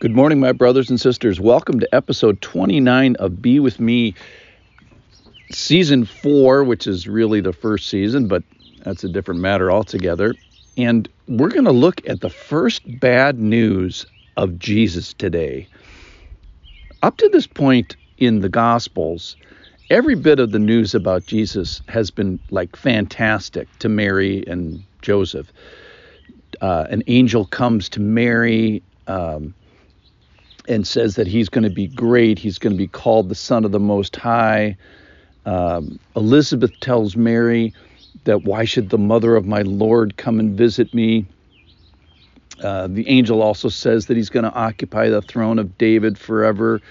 Good morning, my brothers and sisters. Welcome to episode 29 of Be With Me, season four, which is really the first season, but that's a different matter altogether. And we're going to look at the first bad news of Jesus today. Up to this point in the Gospels, every bit of the news about Jesus has been like fantastic to Mary and Joseph. Uh, an angel comes to Mary. Um, and says that he's going to be great. He's going to be called the Son of the Most High. Um, Elizabeth tells Mary that why should the mother of my Lord come and visit me? Uh, the angel also says that he's going to occupy the throne of David forever.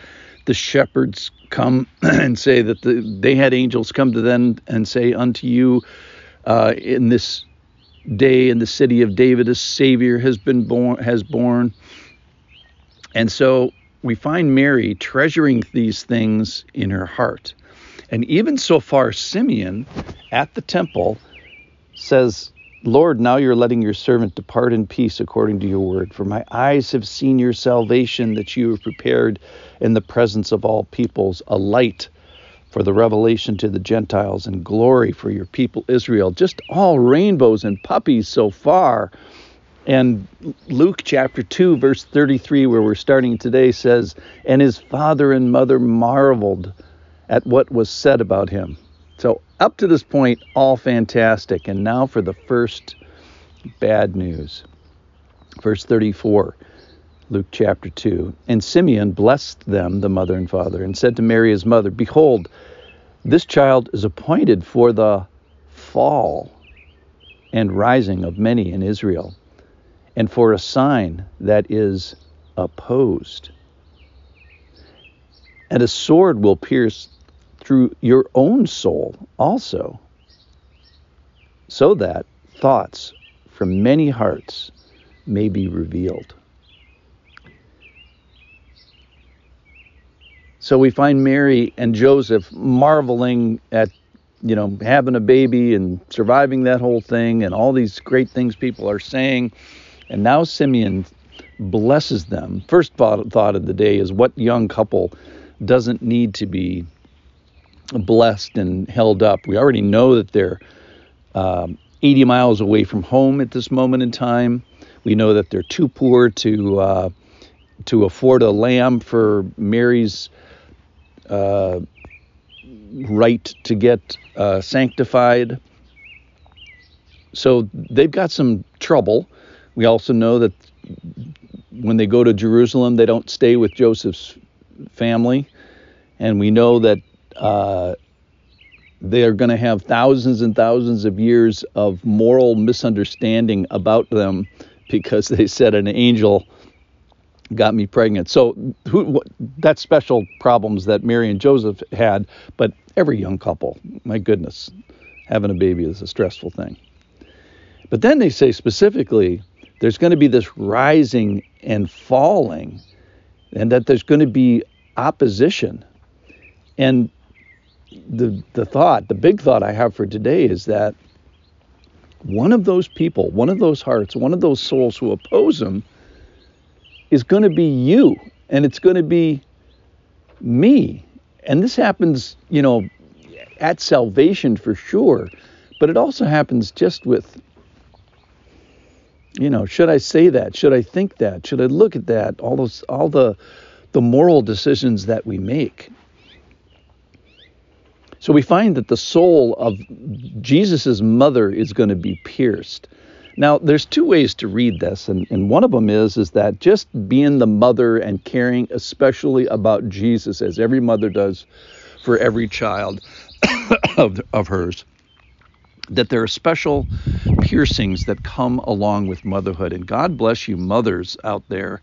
The shepherds come and say that the, they had angels come to them and say, Unto you uh, in this day in the city of David a Savior has been born has born. And so we find Mary treasuring these things in her heart. And even so far, Simeon at the temple says, Lord, now you're letting your servant depart in peace according to your word. For my eyes have seen your salvation that you have prepared in the presence of all peoples, a light for the revelation to the Gentiles and glory for your people Israel. Just all rainbows and puppies so far. And Luke chapter 2, verse 33, where we're starting today, says, And his father and mother marveled at what was said about him. So, up to this point, all fantastic. And now for the first bad news. Verse 34, Luke chapter 2. And Simeon blessed them, the mother and father, and said to Mary, his mother, Behold, this child is appointed for the fall and rising of many in Israel and for a sign that is opposed. And a sword will pierce through your own soul also, so that thoughts from many hearts may be revealed. So we find Mary and Joseph marveling at, you know, having a baby and surviving that whole thing and all these great things people are saying. And now Simeon blesses them. First thought, of the day is what young couple doesn't need to be blessed and held up. We already know that they're um, 80 miles away from home at this moment in time. We know that they're too poor to uh, to afford a lamb for Mary's uh, right to get uh, sanctified. So they've got some trouble. We also know that when they go to Jerusalem, they don't stay with Joseph's family. And we know that uh, they are going to have thousands and thousands of years of moral misunderstanding about them because they said an angel got me pregnant. So who, that's special problems that Mary and Joseph had, but every young couple, my goodness, having a baby is a stressful thing. But then they say specifically there's going to be this rising and falling, and that there's going to be opposition. And the the thought, the big thought I have for today is that one of those people, one of those hearts, one of those souls who oppose him is going to be you, and it's going to be me. And this happens, you know, at salvation for sure, but it also happens just with you know, should I say that? Should I think that? Should I look at that? All those, all the, the moral decisions that we make. So we find that the soul of Jesus' mother is going to be pierced. Now, there's two ways to read this, and, and one of them is is that just being the mother and caring especially about Jesus, as every mother does for every child of, of hers, that there are special piercings that come along with motherhood. And God bless you, mothers out there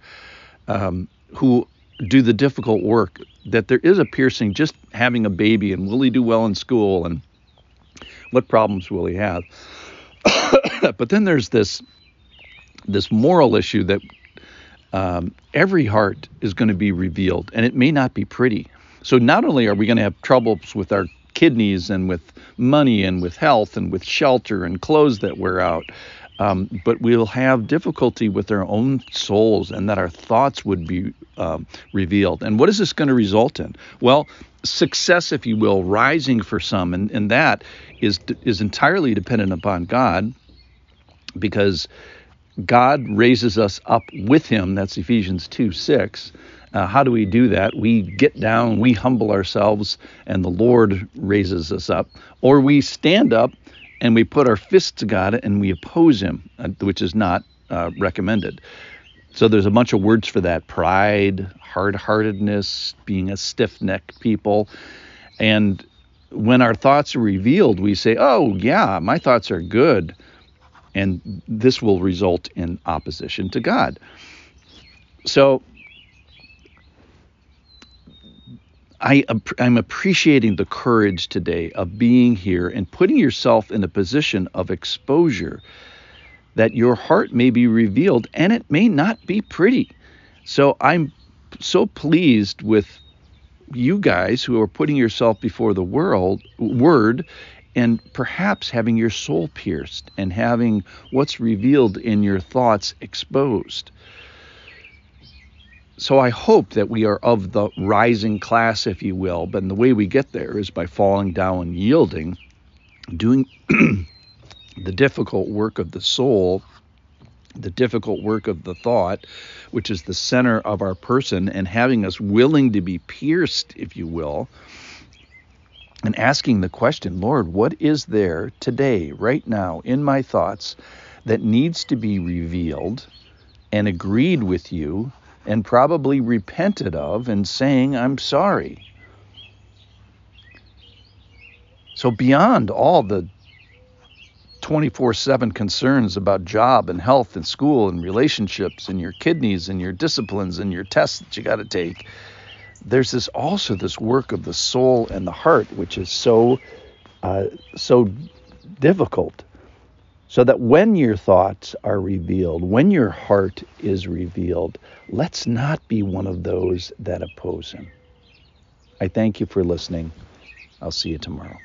um, who do the difficult work, that there is a piercing just having a baby and will he do well in school and what problems will he have? but then there's this this moral issue that um, every heart is going to be revealed, and it may not be pretty. So not only are we going to have troubles with our kidneys and with money and with health and with shelter and clothes that wear out. Um, but we'll have difficulty with our own souls and that our thoughts would be um, revealed. And what is this going to result in? Well, success, if you will, rising for some, and, and that is is entirely dependent upon God, because God raises us up with Him. That's Ephesians two six. Uh, how do we do that? We get down, we humble ourselves, and the Lord raises us up, or we stand up and we put our fists to God and we oppose Him, uh, which is not uh, recommended. So there's a bunch of words for that pride, hard heartedness, being a stiff necked people. And when our thoughts are revealed, we say, oh, yeah, my thoughts are good. And this will result in opposition to God. So I, I'm appreciating the courage today of being here and putting yourself in a position of exposure that your heart may be revealed and it may not be pretty. So I'm so pleased with you guys who are putting yourself before the world word and perhaps having your soul pierced and having what's revealed in your thoughts exposed. So I hope that we are of the rising class, if you will, but the way we get there is by falling down and yielding, doing the difficult work of the soul, the difficult work of the thought, which is the center of our person, and having us willing to be pierced, if you will, and asking the question, Lord, what is there today, right now, in my thoughts that needs to be revealed and agreed with you and probably repented of and saying, I'm sorry. So, beyond all the 24 7 concerns about job and health and school and relationships and your kidneys and your disciplines and your tests that you got to take. There's this also this work of the soul and the heart, which is so uh, so difficult. So that when your thoughts are revealed, when your heart is revealed, let's not be one of those that oppose him. I thank you for listening. I'll see you tomorrow.